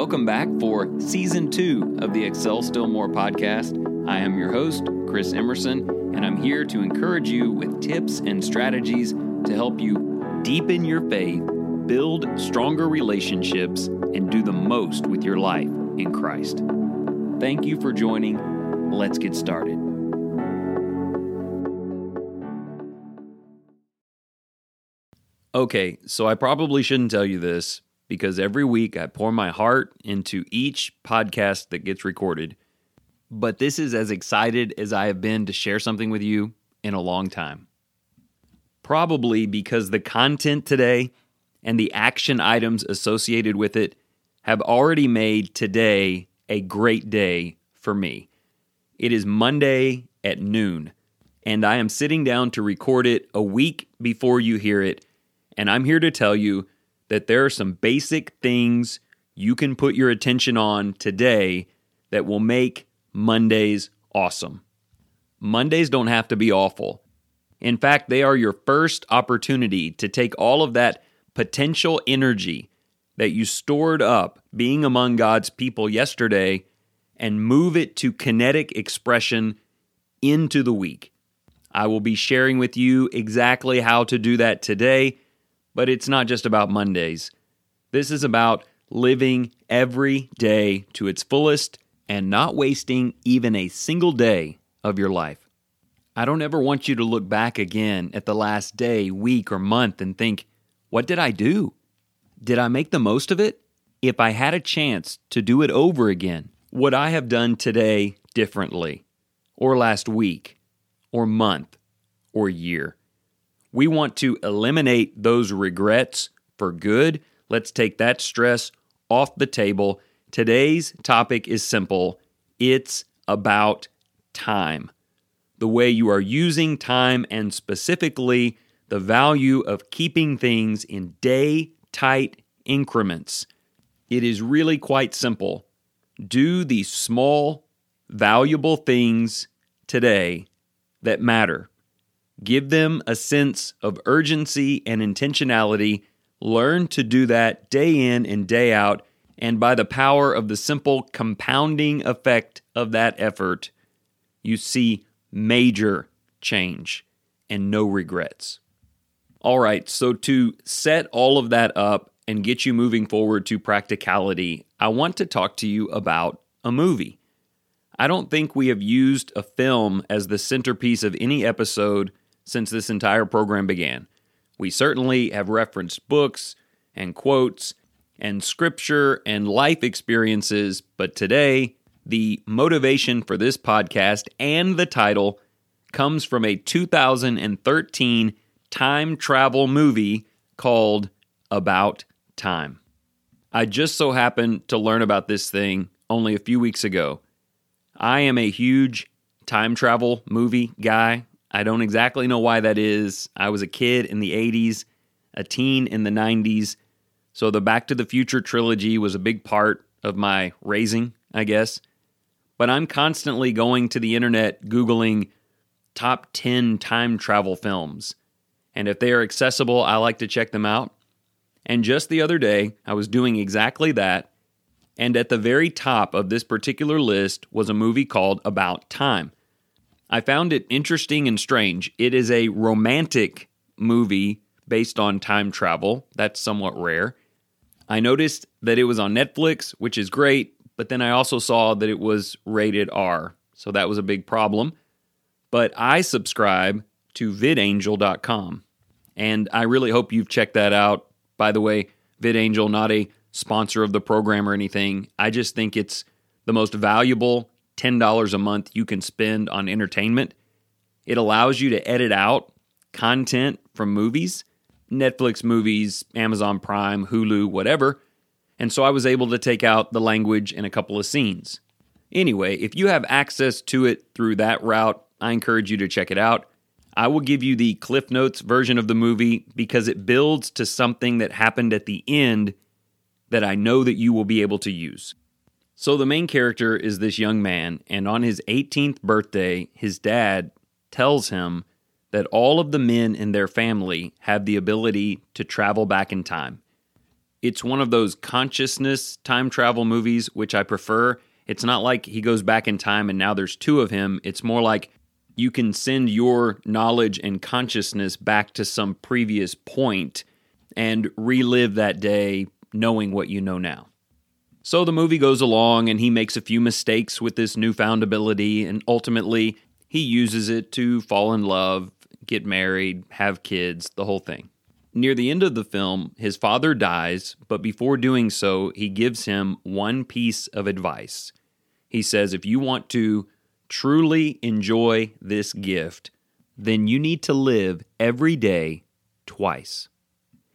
welcome back for season two of the Excel Still More podcast. I am your host, Chris Emerson, and I'm here to encourage you with tips and strategies to help you deepen your faith, build stronger relationships, and do the most with your life in Christ. Thank you for joining. Let's get started. Okay, so I probably shouldn't tell you this because every week I pour my heart into each podcast that gets recorded. But this is as excited as I have been to share something with you in a long time. Probably because the content today and the action items associated with it have already made today a great day for me. It is Monday at noon, and I am sitting down to record it a week before you hear it and I'm here to tell you that there are some basic things you can put your attention on today that will make Mondays awesome. Mondays don't have to be awful. In fact, they are your first opportunity to take all of that potential energy that you stored up being among God's people yesterday and move it to kinetic expression into the week. I will be sharing with you exactly how to do that today but it's not just about Mondays. This is about living every day to its fullest and not wasting even a single day of your life. I don't ever want you to look back again at the last day, week, or month and think, what did I do? Did I make the most of it? If I had a chance to do it over again, would I have done today differently? Or last week? Or month? Or year? We want to eliminate those regrets for good. Let's take that stress off the table. Today's topic is simple it's about time. The way you are using time, and specifically the value of keeping things in day tight increments. It is really quite simple. Do the small, valuable things today that matter. Give them a sense of urgency and intentionality. Learn to do that day in and day out. And by the power of the simple compounding effect of that effort, you see major change and no regrets. All right, so to set all of that up and get you moving forward to practicality, I want to talk to you about a movie. I don't think we have used a film as the centerpiece of any episode since this entire program began. We certainly have referenced books and quotes and scripture and life experiences, but today, the motivation for this podcast and the title comes from a 2013 time travel movie called About Time. I just so happened to learn about this thing only a few weeks ago. I am a huge time travel movie guy. I don't exactly know why that is. I was a kid in the 80s, a teen in the 90s. So the Back to the Future trilogy was a big part of my raising, I guess. But I'm constantly going to the internet Googling top 10 time travel films. And if they are accessible, I like to check them out. And just the other day, I was doing exactly that. And at the very top of this particular list was a movie called About Time. I found it interesting and strange. It is a romantic movie based on time travel. That's somewhat rare. I noticed that it was on Netflix, which is great, but then I also saw that it was rated R. So that was a big problem. But I subscribe to vidangel.com. And I really hope you've checked that out. By the way, VidAngel, not a sponsor of the program or anything. I just think it's the most valuable $10 a month you can spend on entertainment. It allows you to edit out content from movies, Netflix movies, Amazon Prime, Hulu, whatever. And so I was able to take out the language in a couple of scenes. Anyway, if you have access to it through that route, I encourage you to check it out. I will give you the Cliff Notes version of the movie because it builds to something that happened at the end that I know that you will be able to use. So the main character is this young man, and on his 18th birthday, his dad tells him that all of the men in their family have the ability to travel back in time. It's one of those consciousness time travel movies, which I prefer. It's not like he goes back in time and now there's two of him. It's more like you can send your knowledge and consciousness back to some previous point and relive that day knowing what you know now. So the movie goes along and he makes a few mistakes with this newfound ability, and ultimately he uses it to fall in love, get married, have kids, the whole thing. Near the end of the film, his father dies, but before doing so, he gives him one piece of advice. He says, If you want to truly enjoy this gift, then you need to live every day twice.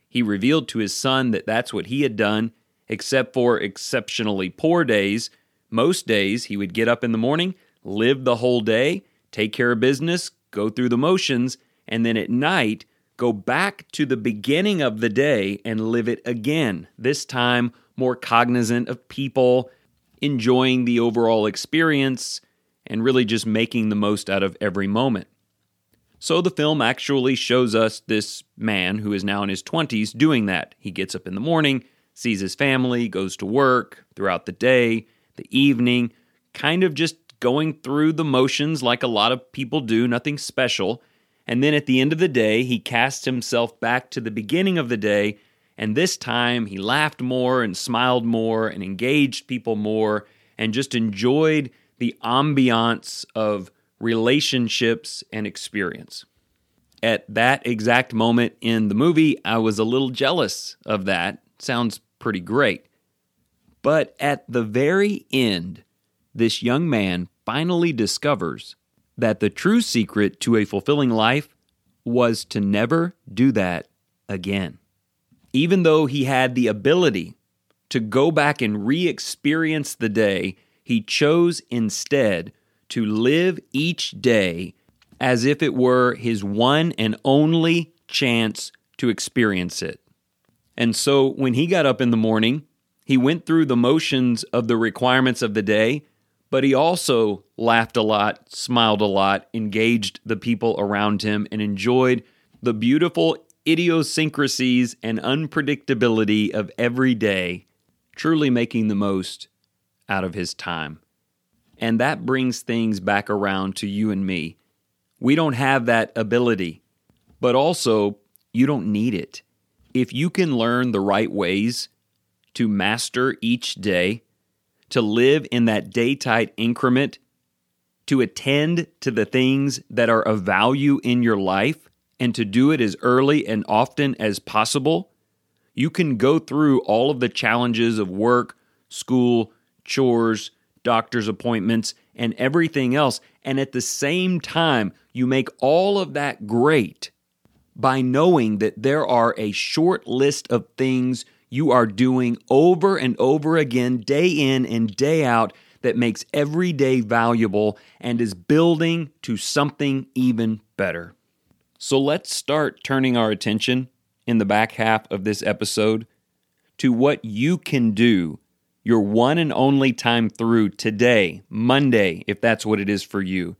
He revealed to his son that that's what he had done, except for exceptionally poor days. Most days, he would get up in the morning, live the whole day, take care of business, go through the motions, and then at night, go back to the beginning of the day and live it again, this time more cognizant of people, enjoying the overall experience, and really just making the most out of every moment. So the film actually shows us this man who is now in his 20s doing that. He gets up in the morning, sees his family, goes to work throughout the day, the evening, kind of just going through the motions like a lot of people do, nothing special. And then at the end of the day, he casts himself back to the beginning of the day. And this time he laughed more and smiled more and engaged people more and just enjoyed the ambiance of relationships and experience. At that exact moment in the movie, I was a little jealous of that. Sounds pretty great. But at the very end, this young man finally discovers that the true secret to a fulfilling life was to never do that again. Even though he had the ability to go back and re experience the day, he chose instead to live each day as if it were his one and only chance to experience it. And so when he got up in the morning, he went through the motions of the requirements of the day but he also laughed a lot, smiled a lot, engaged the people around him, and enjoyed the beautiful idiosyncrasies and unpredictability of every day, truly making the most out of his time. And that brings things back around to you and me. We don't have that ability, but also you don't need it. If you can learn the right ways to master each day, to live in that day tight increment, to attend to the things that are of value in your life, and to do it as early and often as possible, you can go through all of the challenges of work, school, chores, doctor's appointments, and everything else. And at the same time, you make all of that great by knowing that there are a short list of things you are doing over and over again, day in and day out, that makes every day valuable and is building to something even better. So let's start turning our attention in the back half of this episode to what you can do your one and only time through today, Monday, if that's what it is for you,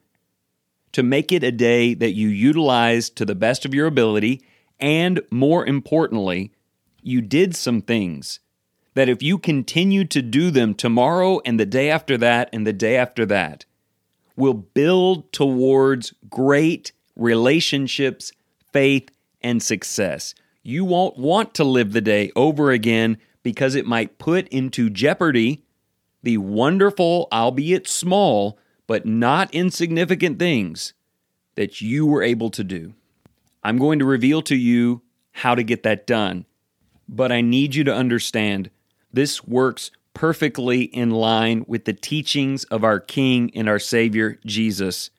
to make it a day that you utilize to the best of your ability, and more importantly, you did some things that if you continue to do them tomorrow and the day after that and the day after that, will build towards great relationships, faith, and success. You won't want to live the day over again because it might put into jeopardy the wonderful, albeit small, but not insignificant things that you were able to do. I'm going to reveal to you how to get that done but I need you to understand this works perfectly in line with the teachings of our King and our Savior, Jesus.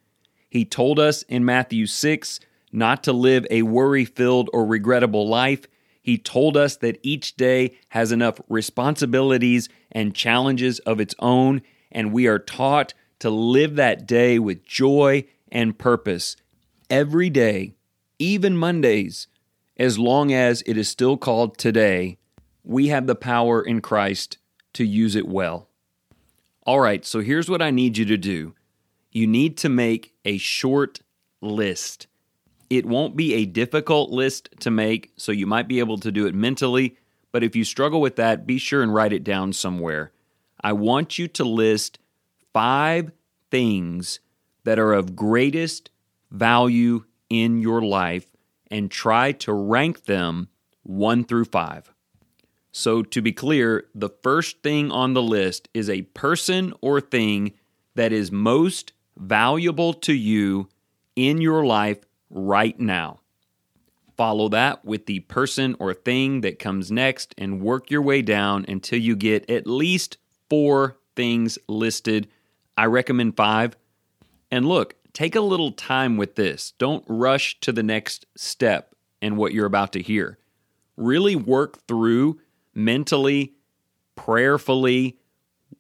He told us in Matthew 6 not to live a worry filled or regrettable life. He told us that each day has enough responsibilities and challenges of its own, and we are taught to live that day with joy and purpose. Every day, even Mondays, as long as it is still called today, we have the power in Christ to use it well. All right, so here's what I need you to do you need to make a short list. It won't be a difficult list to make, so you might be able to do it mentally, but if you struggle with that, be sure and write it down somewhere. I want you to list five things that are of greatest value in your life and try to rank them one through five. So, to be clear, the first thing on the list is a person or thing that is most valuable to you in your life right now. Follow that with the person or thing that comes next and work your way down until you get at least four things listed. I recommend five. And look, take a little time with this. Don't rush to the next step in what you're about to hear. Really work through mentally, prayerfully,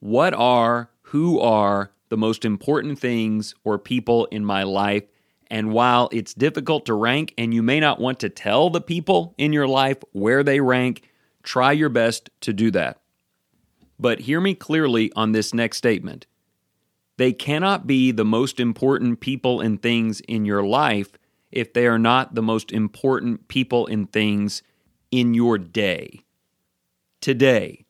what are, who are the most important things or people in my life. And while it's difficult to rank and you may not want to tell the people in your life where they rank, try your best to do that. But hear me clearly on this next statement. They cannot be the most important people and things in your life if they are not the most important people and things in your day today,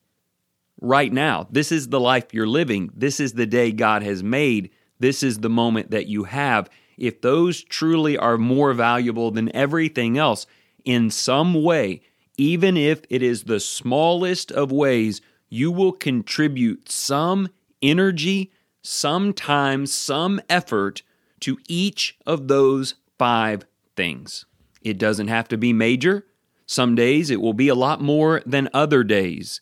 right now. This is the life you're living. This is the day God has made. This is the moment that you have. If those truly are more valuable than everything else in some way, even if it is the smallest of ways, you will contribute some energy, some time, some effort to each of those five things. It doesn't have to be major. Some days it will be a lot more than other days.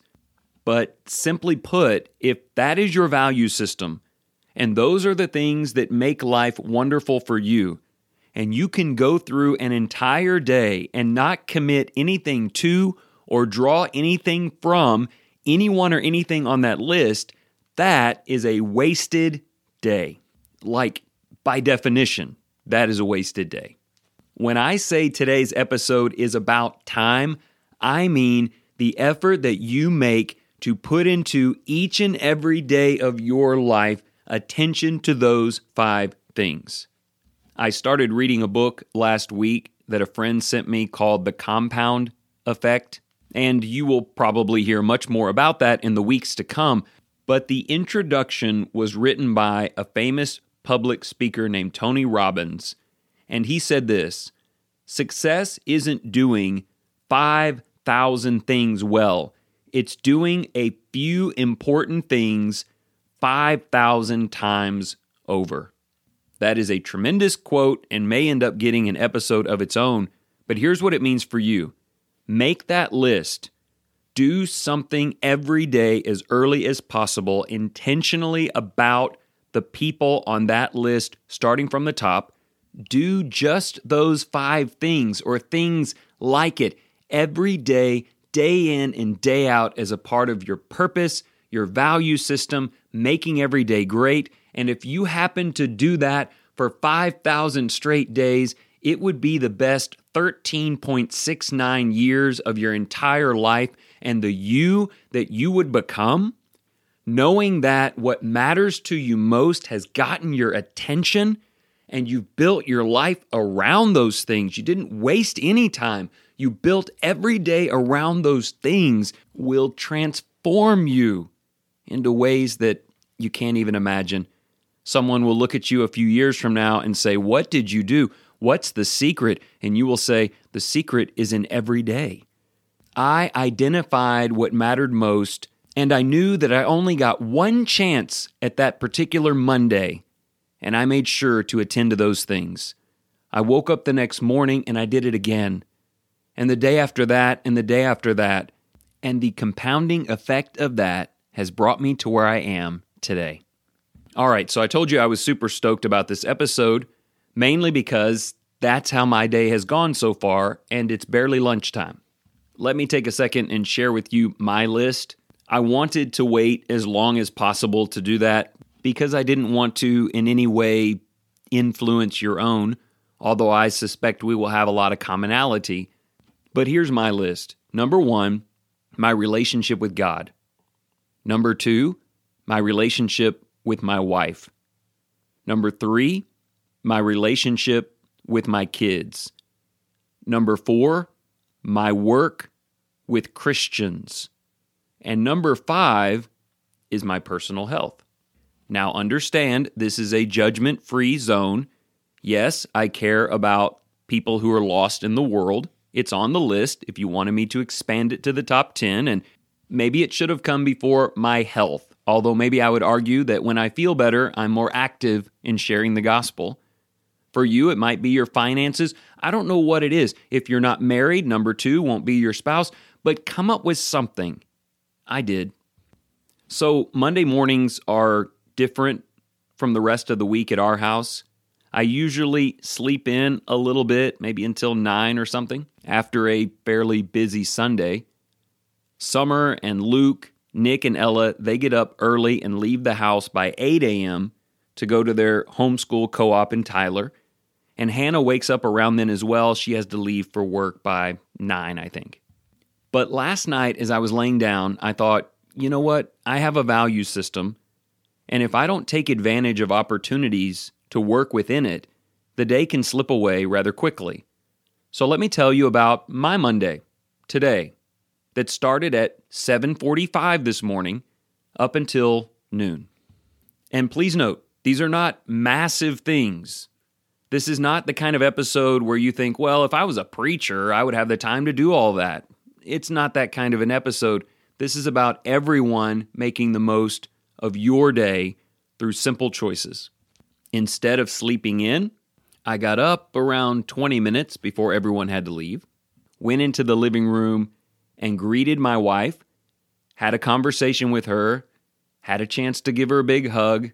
But simply put, if that is your value system, and those are the things that make life wonderful for you, and you can go through an entire day and not commit anything to or draw anything from anyone or anything on that list, that is a wasted day. Like, by definition, that is a wasted day. When I say today's episode is about time, I mean the effort that you make to put into each and every day of your life attention to those five things. I started reading a book last week that a friend sent me called The Compound Effect, and you will probably hear much more about that in the weeks to come. But the introduction was written by a famous public speaker named Tony Robbins and he said this Success isn't doing 5,000 things well, it's doing a few important things 5,000 times over. That is a tremendous quote and may end up getting an episode of its own, but here's what it means for you make that list. Do something every day as early as possible, intentionally about the people on that list, starting from the top do just those five things or things like it every day, day in and day out as a part of your purpose, your value system, making every day great. And if you happen to do that for 5,000 straight days, it would be the best 13.69 years of your entire life. And the you that you would become, knowing that what matters to you most has gotten your attention and you've built your life around those things. You didn't waste any time. You built every day around those things will transform you into ways that you can't even imagine. Someone will look at you a few years from now and say, What did you do? What's the secret? And you will say, The secret is in every day. I identified what mattered most, and I knew that I only got one chance at that particular Monday and I made sure to attend to those things. I woke up the next morning and I did it again. And the day after that, and the day after that. And the compounding effect of that has brought me to where I am today. All right, so I told you I was super stoked about this episode, mainly because that's how my day has gone so far, and it's barely lunchtime. Let me take a second and share with you my list. I wanted to wait as long as possible to do that because I didn't want to in any way influence your own, although I suspect we will have a lot of commonality. But here's my list number one, my relationship with God. Number two, my relationship with my wife. Number three, my relationship with my kids. Number four, my work with Christians. And number five is my personal health. Now, understand this is a judgment free zone. Yes, I care about people who are lost in the world. It's on the list if you wanted me to expand it to the top 10, and maybe it should have come before my health. Although maybe I would argue that when I feel better, I'm more active in sharing the gospel. For you, it might be your finances. I don't know what it is. If you're not married, number two won't be your spouse, but come up with something. I did. So, Monday mornings are different from the rest of the week at our house. I usually sleep in a little bit, maybe until nine or something, after a fairly busy Sunday. Summer and Luke Nick and Ella, they get up early and leave the house by 8 a.m. to go to their homeschool co op in Tyler. And Hannah wakes up around then as well. She has to leave for work by 9, I think. But last night, as I was laying down, I thought, you know what? I have a value system. And if I don't take advantage of opportunities to work within it, the day can slip away rather quickly. So let me tell you about my Monday, today that started at 7:45 this morning up until noon. And please note, these are not massive things. This is not the kind of episode where you think, well, if I was a preacher, I would have the time to do all that. It's not that kind of an episode. This is about everyone making the most of your day through simple choices. Instead of sleeping in, I got up around 20 minutes before everyone had to leave, went into the living room, and greeted my wife, had a conversation with her, had a chance to give her a big hug,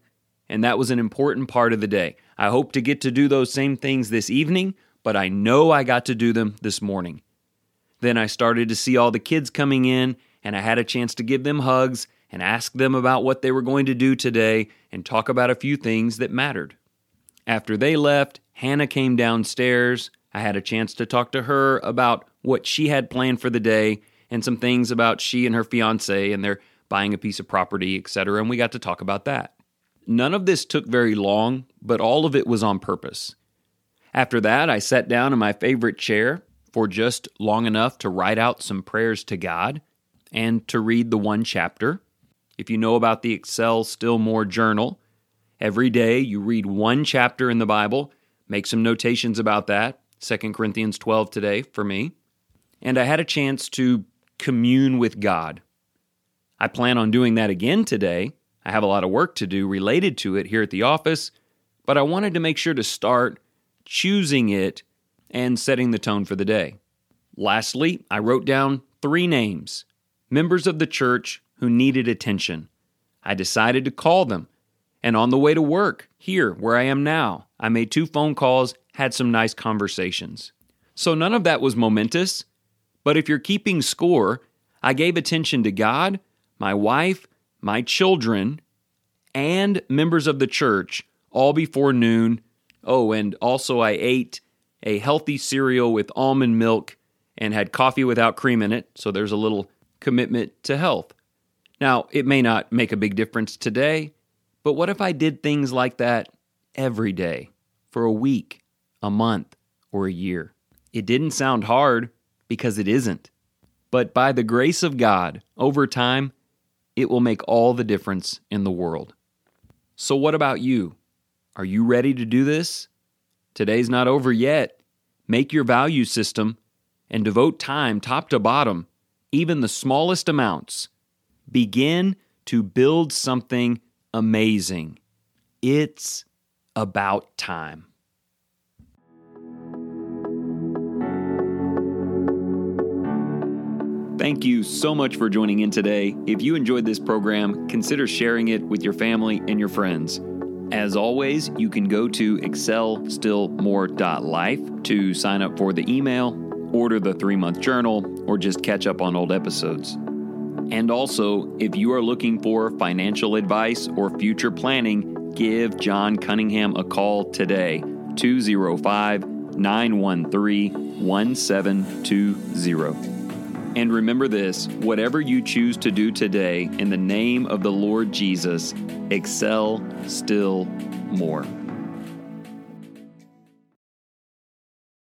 and that was an important part of the day. I hope to get to do those same things this evening, but I know I got to do them this morning. Then I started to see all the kids coming in, and I had a chance to give them hugs and ask them about what they were going to do today and talk about a few things that mattered. After they left, Hannah came downstairs. I had a chance to talk to her about what she had planned for the day and some things about she and her fiance and they're buying a piece of property, etc. And we got to talk about that. None of this took very long, but all of it was on purpose. After that, I sat down in my favorite chair for just long enough to write out some prayers to God and to read the one chapter. If you know about the Excel Still More journal, every day you read one chapter in the Bible, make some notations about that. 2 Corinthians 12 today for me. And I had a chance to commune with God. I plan on doing that again today. I have a lot of work to do related to it here at the office, but I wanted to make sure to start choosing it and setting the tone for the day. Lastly, I wrote down three names, members of the church who needed attention. I decided to call them. And on the way to work, here where I am now, I made two phone calls, had some nice conversations. So none of that was momentous. But if you're keeping score, I gave attention to God, my wife, my children, and members of the church all before noon. Oh, and also I ate a healthy cereal with almond milk and had coffee without cream in it, so there's a little commitment to health. Now, it may not make a big difference today, but what if I did things like that every day for a week, a month, or a year? It didn't sound hard, because it isn't. But by the grace of God, over time, it will make all the difference in the world. So, what about you? Are you ready to do this? Today's not over yet. Make your value system and devote time, top to bottom, even the smallest amounts. Begin to build something amazing. It's about time. Thank you so much for joining in today. If you enjoyed this program, consider sharing it with your family and your friends. As always, you can go to excelstillmore.life to sign up for the email, order the three month journal, or just catch up on old episodes. And also, if you are looking for financial advice or future planning, give John Cunningham a call today 205 913 1720. And remember this whatever you choose to do today in the name of the Lord Jesus, excel still more.